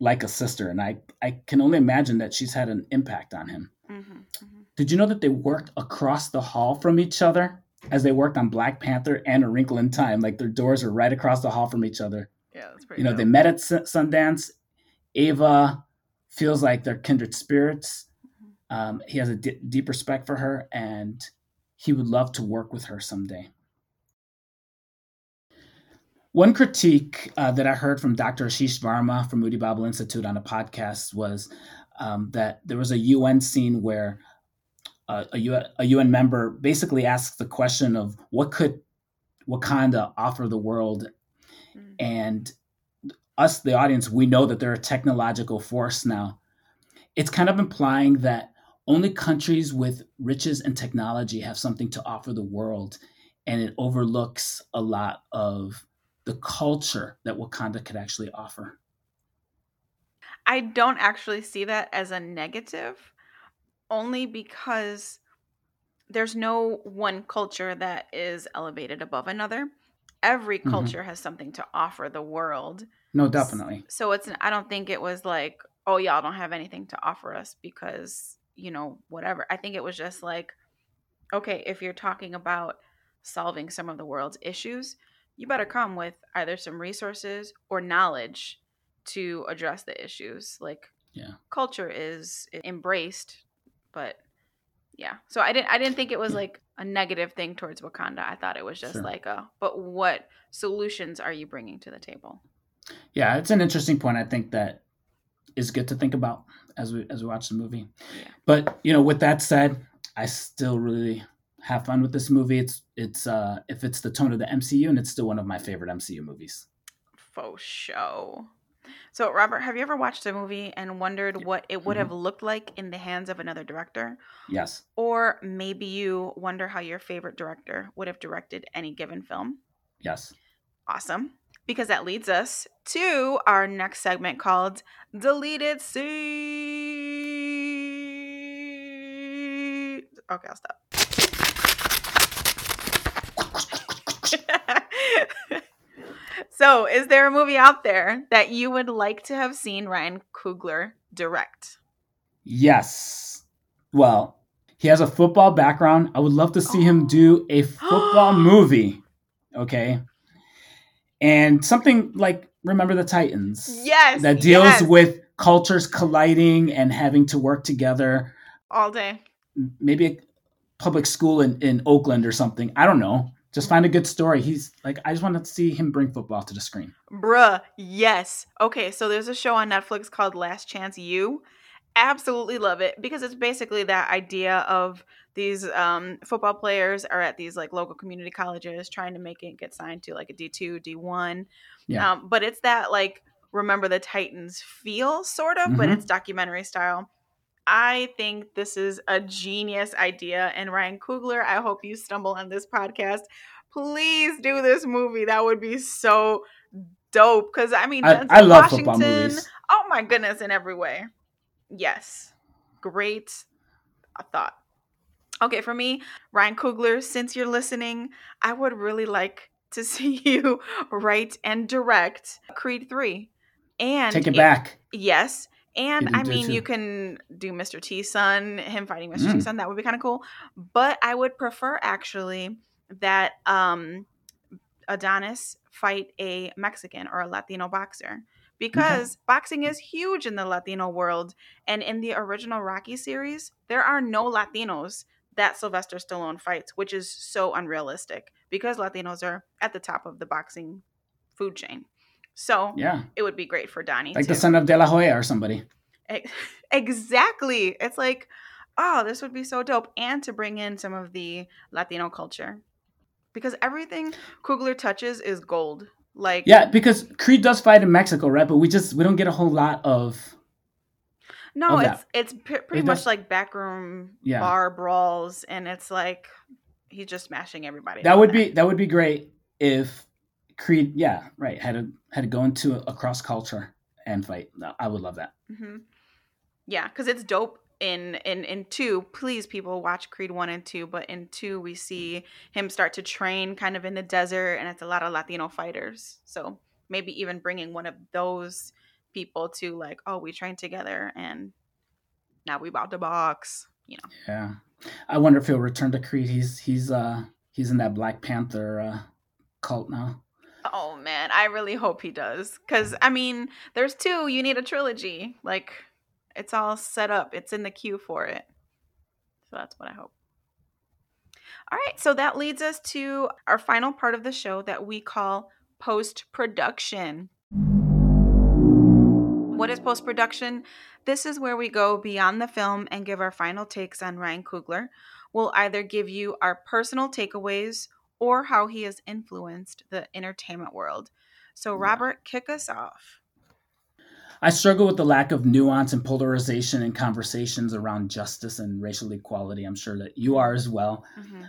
like a sister, and I, I can only imagine that she's had an impact on him. Mhm, mhm. Did you know that they worked across the hall from each other as they worked on Black Panther and A Wrinkle in Time? Like their doors are right across the hall from each other. Yeah, that's pretty. You know, they met at Sun- Sundance. Ava feels like they're kindred spirits. Um, he has a d- deep respect for her, and he would love to work with her someday. One critique uh, that I heard from Dr. Ashish Varma from Moody Bible Institute on a podcast was um, that there was a UN scene where uh, a, UN, a UN member basically asked the question of what could Wakanda offer the world, mm-hmm. and us, the audience, we know that they're a technological force now. It's kind of implying that only countries with riches and technology have something to offer the world, and it overlooks a lot of the culture that Wakanda could actually offer. I don't actually see that as a negative, only because there's no one culture that is elevated above another. Every mm-hmm. culture mm-hmm. has something to offer the world. No, definitely. So it's I don't think it was like, oh y'all don't have anything to offer us because, you know, whatever. I think it was just like okay, if you're talking about solving some of the world's issues, you better come with either some resources or knowledge to address the issues. Like yeah. culture is embraced, but yeah. So I didn't I didn't think it was like a negative thing towards Wakanda. I thought it was just sure. like a but what solutions are you bringing to the table? Yeah, it's an interesting point I think that is good to think about as we as we watch the movie. Yeah. But, you know, with that said, I still really have fun with this movie. It's it's uh if it's the tone of the MCU and it's still one of my favorite MCU movies. Faux show. So, Robert, have you ever watched a movie and wondered what it would mm-hmm. have looked like in the hands of another director? Yes. Or maybe you wonder how your favorite director would have directed any given film? Yes. Awesome. Because that leads us to our next segment called Deleted Scene. Okay, I'll stop. [LAUGHS] so, is there a movie out there that you would like to have seen Ryan Coogler direct? Yes. Well, he has a football background. I would love to see oh. him do a football [GASPS] movie. Okay. And something like Remember the Titans. Yes. That deals yes. with cultures colliding and having to work together. All day. Maybe a public school in, in Oakland or something. I don't know. Just find a good story. He's like, I just want to see him bring football to the screen. Bruh, yes. Okay, so there's a show on Netflix called Last Chance U. Absolutely love it because it's basically that idea of these um, football players are at these like local community colleges trying to make it get signed to like a D2, D1. Yeah. Um, but it's that like remember the Titans feel sort of, mm-hmm. but it's documentary style. I think this is a genius idea. And Ryan Coogler, I hope you stumble on this podcast. Please do this movie. That would be so dope. Because I mean, I, I love Washington, football movies. Oh my goodness, in every way. Yes, great thought. Okay, for me, Ryan Coogler, since you're listening, I would really like to [LAUGHS] see you write and direct Creed 3. And take it, it back. Yes. And I mean, you can do Mr. T son, him fighting Mr. Mm. T son. That would be kind of cool. But I would prefer actually that um, Adonis fight a Mexican or a Latino boxer because okay. boxing is huge in the Latino world. And in the original Rocky series, there are no Latinos that Sylvester Stallone fights, which is so unrealistic because Latinos are at the top of the boxing food chain. So yeah, it would be great for Donnie. Like too. the son of De La Hoya or somebody. Exactly. It's like, oh, this would be so dope. And to bring in some of the Latino culture. Because everything Coogler touches is gold. Like Yeah, because Creed does fight in Mexico, right? But we just we don't get a whole lot of no, of it's it's p- pretty it much does, like backroom yeah. bar brawls, and it's like he's just smashing everybody. That would there. be that would be great if Creed, yeah, right, had to had to go into a, a cross culture and fight. I would love that. Mm-hmm. Yeah, because it's dope. In in in two, please people watch Creed one and two. But in two, we see him start to train kind of in the desert, and it's a lot of Latino fighters. So maybe even bringing one of those people to like, oh, we trained together, and now we about to box. You know. Yeah, I wonder if he'll return to Creed. He's he's uh he's in that Black Panther uh, cult now. Oh man, I really hope he does. Cause I mean, there's two. You need a trilogy. Like, it's all set up. It's in the queue for it. So that's what I hope. All right, so that leads us to our final part of the show that we call post production. What is post production? This is where we go beyond the film and give our final takes on Ryan Coogler. We'll either give you our personal takeaways or how he has influenced the entertainment world. So, Robert, kick us off. I struggle with the lack of nuance and polarization in conversations around justice and racial equality. I'm sure that you are as well. Mm-hmm.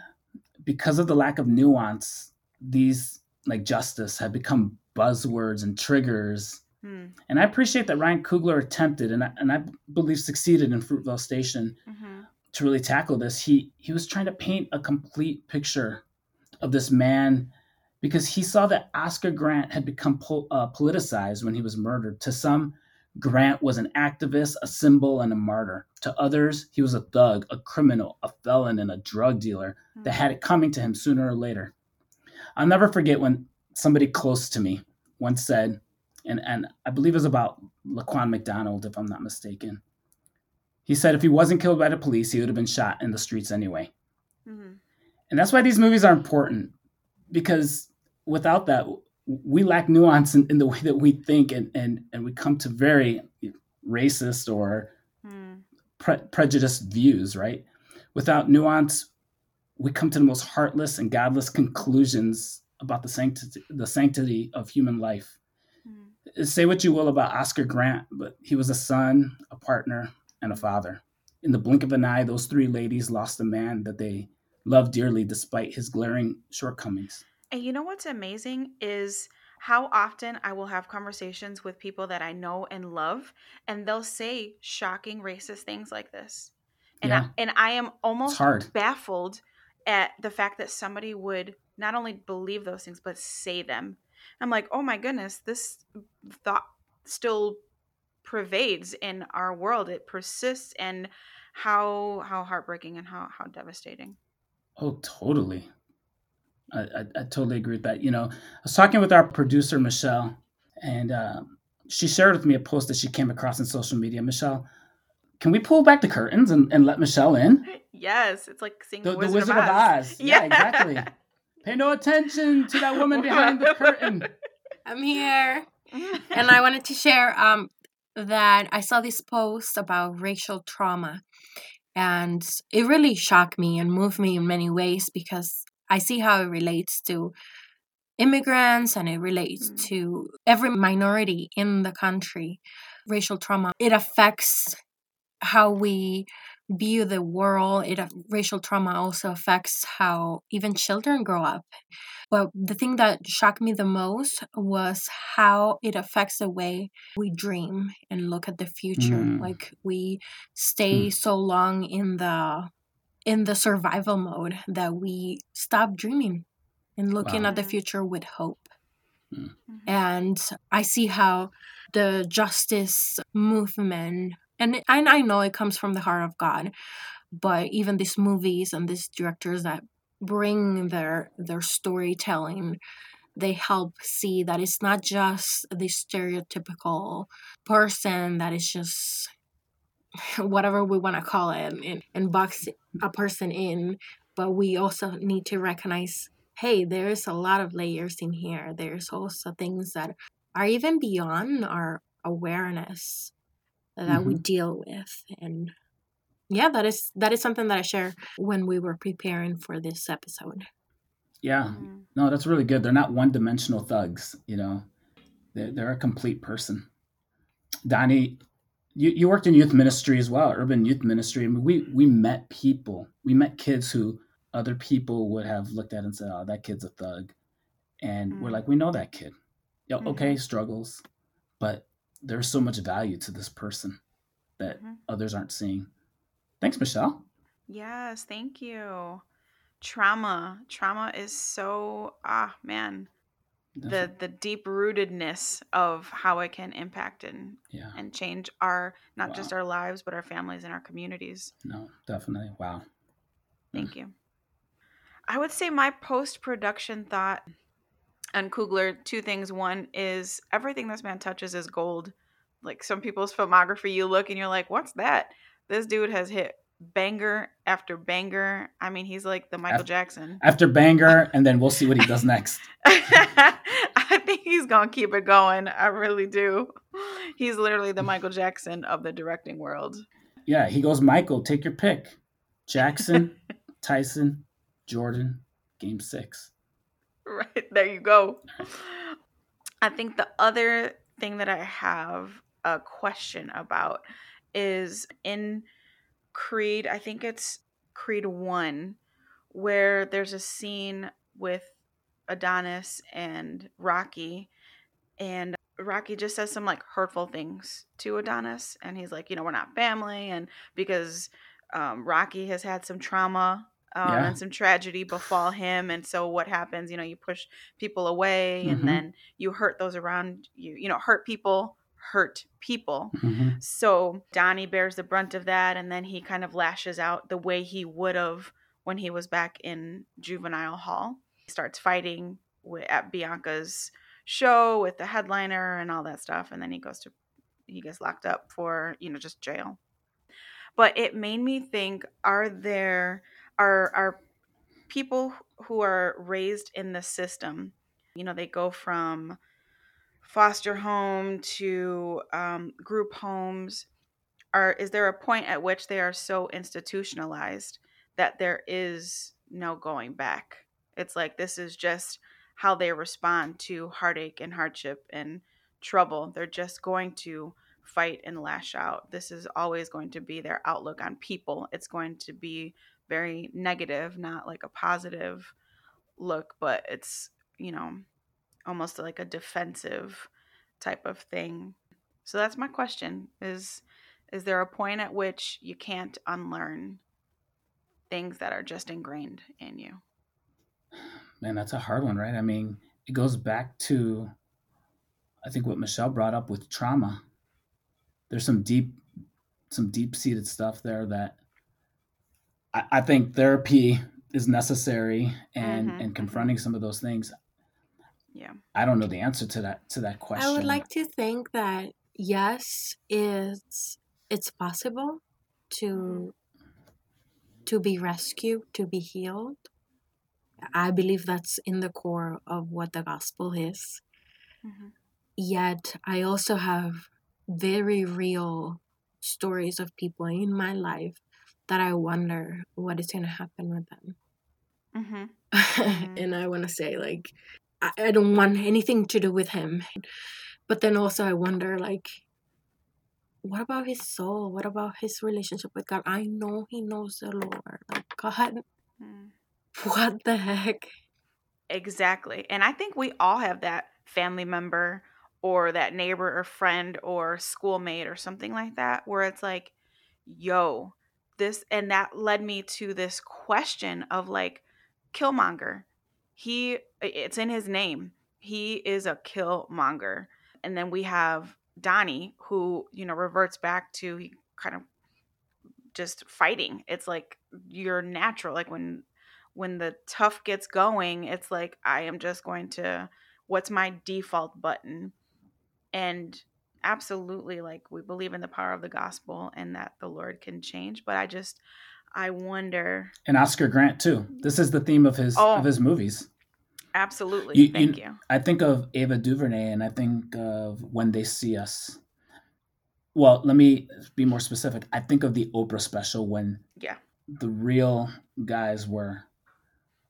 Because of the lack of nuance, these like justice have become buzzwords and triggers. Mm. And I appreciate that Ryan Coogler attempted and I, and I believe succeeded in Fruitvale Station mm-hmm. to really tackle this. He he was trying to paint a complete picture of this man because he saw that Oscar Grant had become po- uh, politicized when he was murdered. To some, Grant was an activist, a symbol, and a martyr. To others, he was a thug, a criminal, a felon, and a drug dealer that had it coming to him sooner or later. I'll never forget when somebody close to me once said, and, and I believe it was about Laquan McDonald, if I'm not mistaken. He said if he wasn't killed by the police, he would have been shot in the streets anyway. Mm-hmm. And that's why these movies are important because without that, we lack nuance in, in the way that we think and, and, and we come to very racist or mm. pre- prejudiced views, right? Without nuance, we come to the most heartless and godless conclusions about the sanctity, the sanctity of human life. Mm. Say what you will about Oscar Grant, but he was a son, a partner, and a father. In the blink of an eye, those three ladies lost a man that they loved dearly despite his glaring shortcomings. And you know what's amazing is how often I will have conversations with people that I know and love, and they'll say shocking racist things like this. And yeah. I, and I am almost baffled at the fact that somebody would not only believe those things but say them. I'm like, oh my goodness, this thought still pervades in our world. It persists, and how how heartbreaking and how how devastating. Oh, totally. I, I, I, totally agree with that. You know, I was talking with our producer, Michelle, and uh, she shared with me a post that she came across in social media. Michelle, can we pull back the curtains and, and let Michelle in? Yes, it's like seeing the, the Wizard, the Wizard of, Oz. of Oz. Yeah. [LAUGHS] yeah, exactly. Pay no attention to that woman behind the curtain. I'm here. and I wanted to share um, that I saw this post about racial trauma. And it really shocked me and moved me in many ways because I see how it relates to immigrants and it relates mm. to every minority in the country. Racial trauma, it affects how we view the world. It racial trauma also affects how even children grow up. But the thing that shocked me the most was how it affects the way we dream and look at the future. Mm. Like we stay mm. so long in the in the survival mode that we stop dreaming and looking wow. at the future with hope. Mm. And I see how the justice movement, and, and I know it comes from the heart of God, but even these movies and these directors that bring their their storytelling they help see that it's not just the stereotypical person that is just [LAUGHS] whatever we want to call it and, and box a person in but we also need to recognize hey there's a lot of layers in here. There's also things that are even beyond our awareness that mm-hmm. we deal with and yeah that is that is something that i share when we were preparing for this episode yeah mm-hmm. no that's really good they're not one-dimensional thugs you know they're, they're a complete person donnie you, you worked in youth ministry as well, urban youth ministry. I mean, we we met people, we met kids who other people would have looked at and said, "Oh, that kid's a thug," and mm we're like, "We know that kid. Yeah, mm-hmm. okay, struggles, but there's so much value to this person that mm-hmm. others aren't seeing." Thanks, Michelle. Yes, thank you. Trauma, trauma is so ah man the the deep rootedness of how it can impact and yeah. and change our not wow. just our lives but our families and our communities. No, definitely. Wow. Thank mm. you. I would say my post production thought on Coogler, two things. One is everything this man touches is gold. Like some people's filmography, you look and you're like, what's that? This dude has hit banger after banger. I mean, he's like the Michael after, Jackson. After banger, [LAUGHS] and then we'll see what he does next. [LAUGHS] I think he's gonna keep it going. I really do. He's literally the Michael Jackson of the directing world. Yeah, he goes, Michael, take your pick. Jackson, [LAUGHS] Tyson, Jordan, game six. [LAUGHS] Right, there you go. I think the other thing that I have a question about is in Creed, I think it's Creed 1, where there's a scene with Adonis and Rocky, and Rocky just says some like hurtful things to Adonis, and he's like, you know, we're not family, and because um, Rocky has had some trauma um, Yeah. and some tragedy befall him, and so what happens? You know, you push people away, Mhm. and then you hurt those around you. You know, hurt people hurt people. Mhm. So Donnie bears the brunt of that, and then he kind of lashes out the way he would have when he was back in juvenile hall. He starts fighting wi- at Bianca's show with the headliner and all that stuff, and then he goes to he gets locked up for you know just jail. But it made me think: Are there are are people who are raised in the system? You know, they go from foster home to um, group homes. Are is there a point at which they are so institutionalized that there is no going back? It's like this is just how they respond to heartache and hardship and trouble. They're just going to fight and lash out. This is always going to be their outlook on people. It's going to be very negative not like a positive look but it's you know almost like a defensive type of thing. So that's my question is is there a point at which you can't unlearn things that are just ingrained in you? Man, that's a hard one, right? I mean, it goes back to, I think what Michelle brought up with trauma. There's some deep, some deep seated stuff there that I, I think therapy is necessary and Mhm, and confronting some of those things. Yeah. I don't know the answer to that to that question. I would like to think that yes, it's it's possible to to be rescued, to be healed. I believe that's in the core of what the gospel is. Mhm. Yet I also have very real stories of people in my life that I wonder what is going to happen with them. Mhm. [LAUGHS] and I want to say, like, I, I don't want anything to do with him. But then also, I wonder, like, what about his soul? What about his relationship with God? I know he knows the Lord. Like, God, Mm. what the heck? Exactly. And I think we all have that family member or that neighbor or friend or schoolmate or something like that where it's like, yo, this and that led me to this question of like Killmonger. He it's in his name. He is a killmonger. And then we have Donnie who, you know, reverts back to he kind of just fighting. It's like you're natural. Like when when the tough gets going, it's like I am just going to what's my default button? And absolutely like we believe in the power of the gospel and that the Lord can change, but I just I wonder and Oscar Grant too. This is the theme of his Oh. of his movies. absolutely. You- you- Thank you. I think of Ava DuVernay and I think of When They See Us. Well, let me be more specific. I think of the Oprah special when Yeah. the real guys were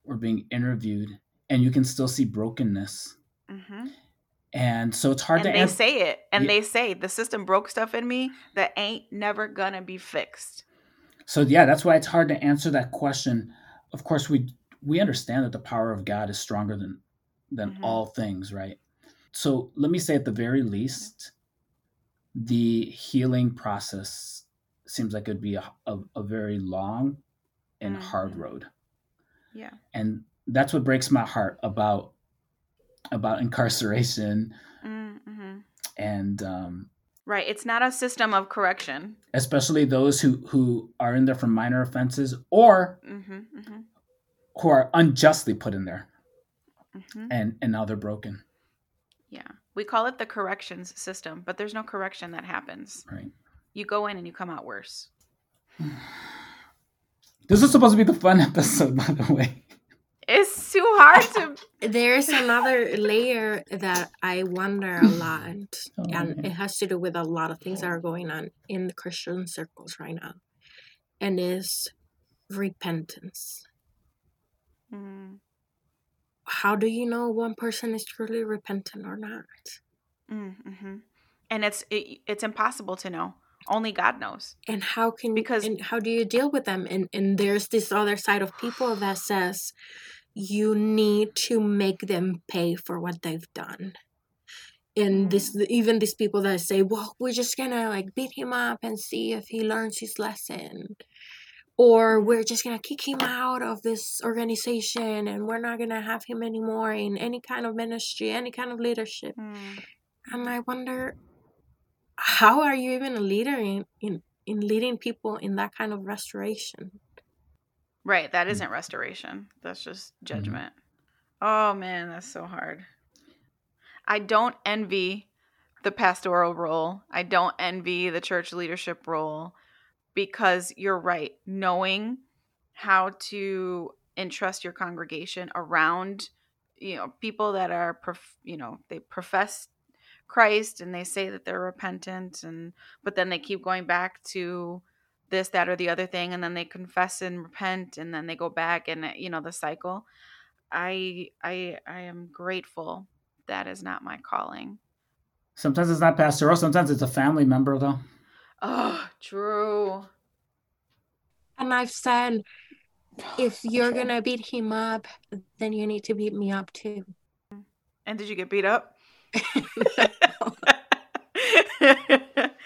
were being interviewed and you can still see brokenness. hmm And so it's hard And to they answer. say it. And Yeah. they say the system broke stuff in me that ain't never gonna be fixed. So yeah, that's why it's hard to answer that question. Of course, we we understand that the power of God is stronger than than Mhm. all things, right? So let me say at the very least, the healing process seems like it'd be a, a, a very long and hard Mhm. road. Yeah. And that's what breaks my heart about about incarceration Mm-hmm. and um, Right. It's not a system of correction. especially those who who are in there for minor offenses or Mm-hmm. Mm-hmm. who are unjustly put in there Mm-hmm. and and now they're broken Yeah. We call it the corrections system, but there's no correction that happens. right You go in and you come out worse. [SIGHS] this is supposed to be the fun [LAUGHS] episode by the way it's too hard to. [LAUGHS] There's another layer that I wonder a lot, Oh, and yeah. it has to do with a lot of things that are going on in the Christian circles right now, and is repentance. Mm, How do you know one person is truly repentant or not? mm, hmm And it's it, it's impossible to know. Only God knows. and how can Because- and how do you deal with them and and there's this other side of people that says you need to make them pay for what they've done and this even these people that say well we're just gonna like beat him up and see if he learns his lesson or we're just gonna kick him out of this organization and we're not gonna have him anymore in any kind of ministry any kind of leadership Mm. and I wonder, how are you even a leader in, in, in leading people in that kind of restoration? Right. That mm. isn't restoration. That's just mm-hmm. judgment. Oh man, that's so hard. I don't envy the pastoral role. I don't envy the church leadership role because you're right. Knowing how to entrust your congregation around, you know, people that are, prof- you know, they profess Christ and they say that they're repentant and but then they keep going back to this that or the other thing and then they confess and repent and then they go back and uh, you know the cycle. I I I am grateful that is not my calling. Sometimes it's not Pastor pastoral. Sometimes it's a family member, though. Oh, true. And I've said, if [SIGHS] you're going to beat him up, then you need to beat me up too. And did you get beat up? [LAUGHS] [LAUGHS]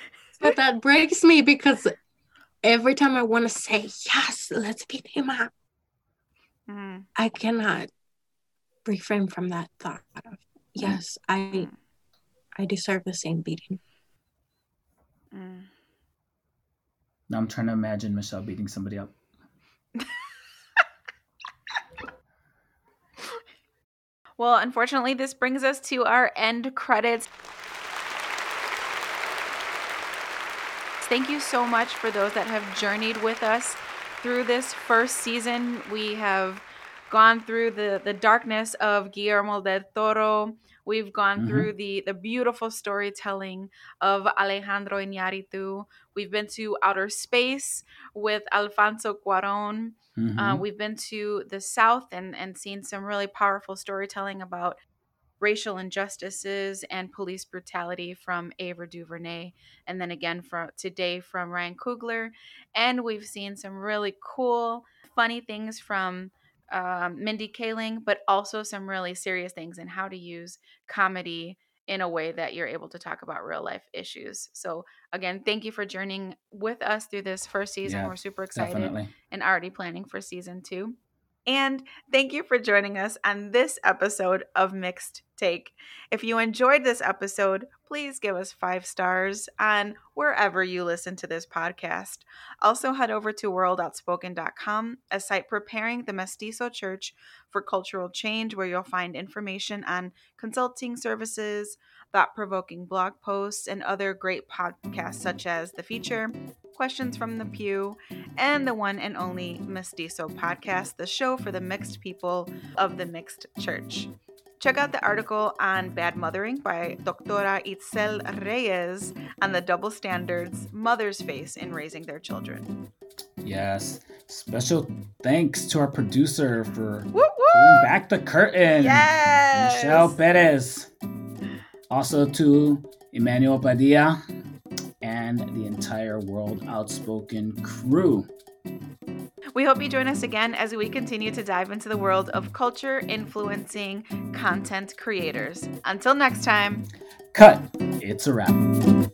But that breaks me because every time I want to say, yes, let's beat him up, Mm, I cannot refrain from that thought of, yes, I, I deserve the same beating. mm. Now I'm trying to imagine Michelle beating somebody up. [LAUGHS] Well, unfortunately, this brings us to our end credits. Thank you so much for those that have journeyed with us through this first season. We have gone through the, the darkness of Guillermo del Toro. We've gone Mhm. through the, the beautiful storytelling of Alejandro Iñárritu. We've been to outer space with Alfonso Cuarón. Mhm. Uh, we've been to the South and, and seen some really powerful storytelling about racial injustices and police brutality from Ava DuVernay. And then again from today from Ryan Coogler. And we've seen some really cool, funny things from um, Mindy Kaling, but also some really serious things and how to use comedy in a way that you're able to talk about real life issues. So again, thank you for journeying with us through this first season. Yeah, We're super excited Definitely. and already planning for season two. And thank you for joining us on this episode of Mixed Take. If you enjoyed this episode, please give us five stars on wherever you listen to this podcast. Also, head over to worldoutspoken.com, a site preparing the Mestizo Church for cultural change, where you'll find information on consulting services, thought provoking blog posts, and other great podcasts such as The Feature, Questions from the Pew, and the one and only Mestizo podcast, the show for the mixed people of the mixed church. Check out the article on bad mothering by Doctora Itzel Reyes on the double standards mothers face in raising their children. Yes. Special thanks to our producer for Woo pulling back the curtain. Yes! Michelle Perez. Also to Emmanuel Padilla and the entire World Outspoken crew. We hope you join us again as we continue to dive into the world of culture influencing content creators. Until next time. Cut. It's a wrap.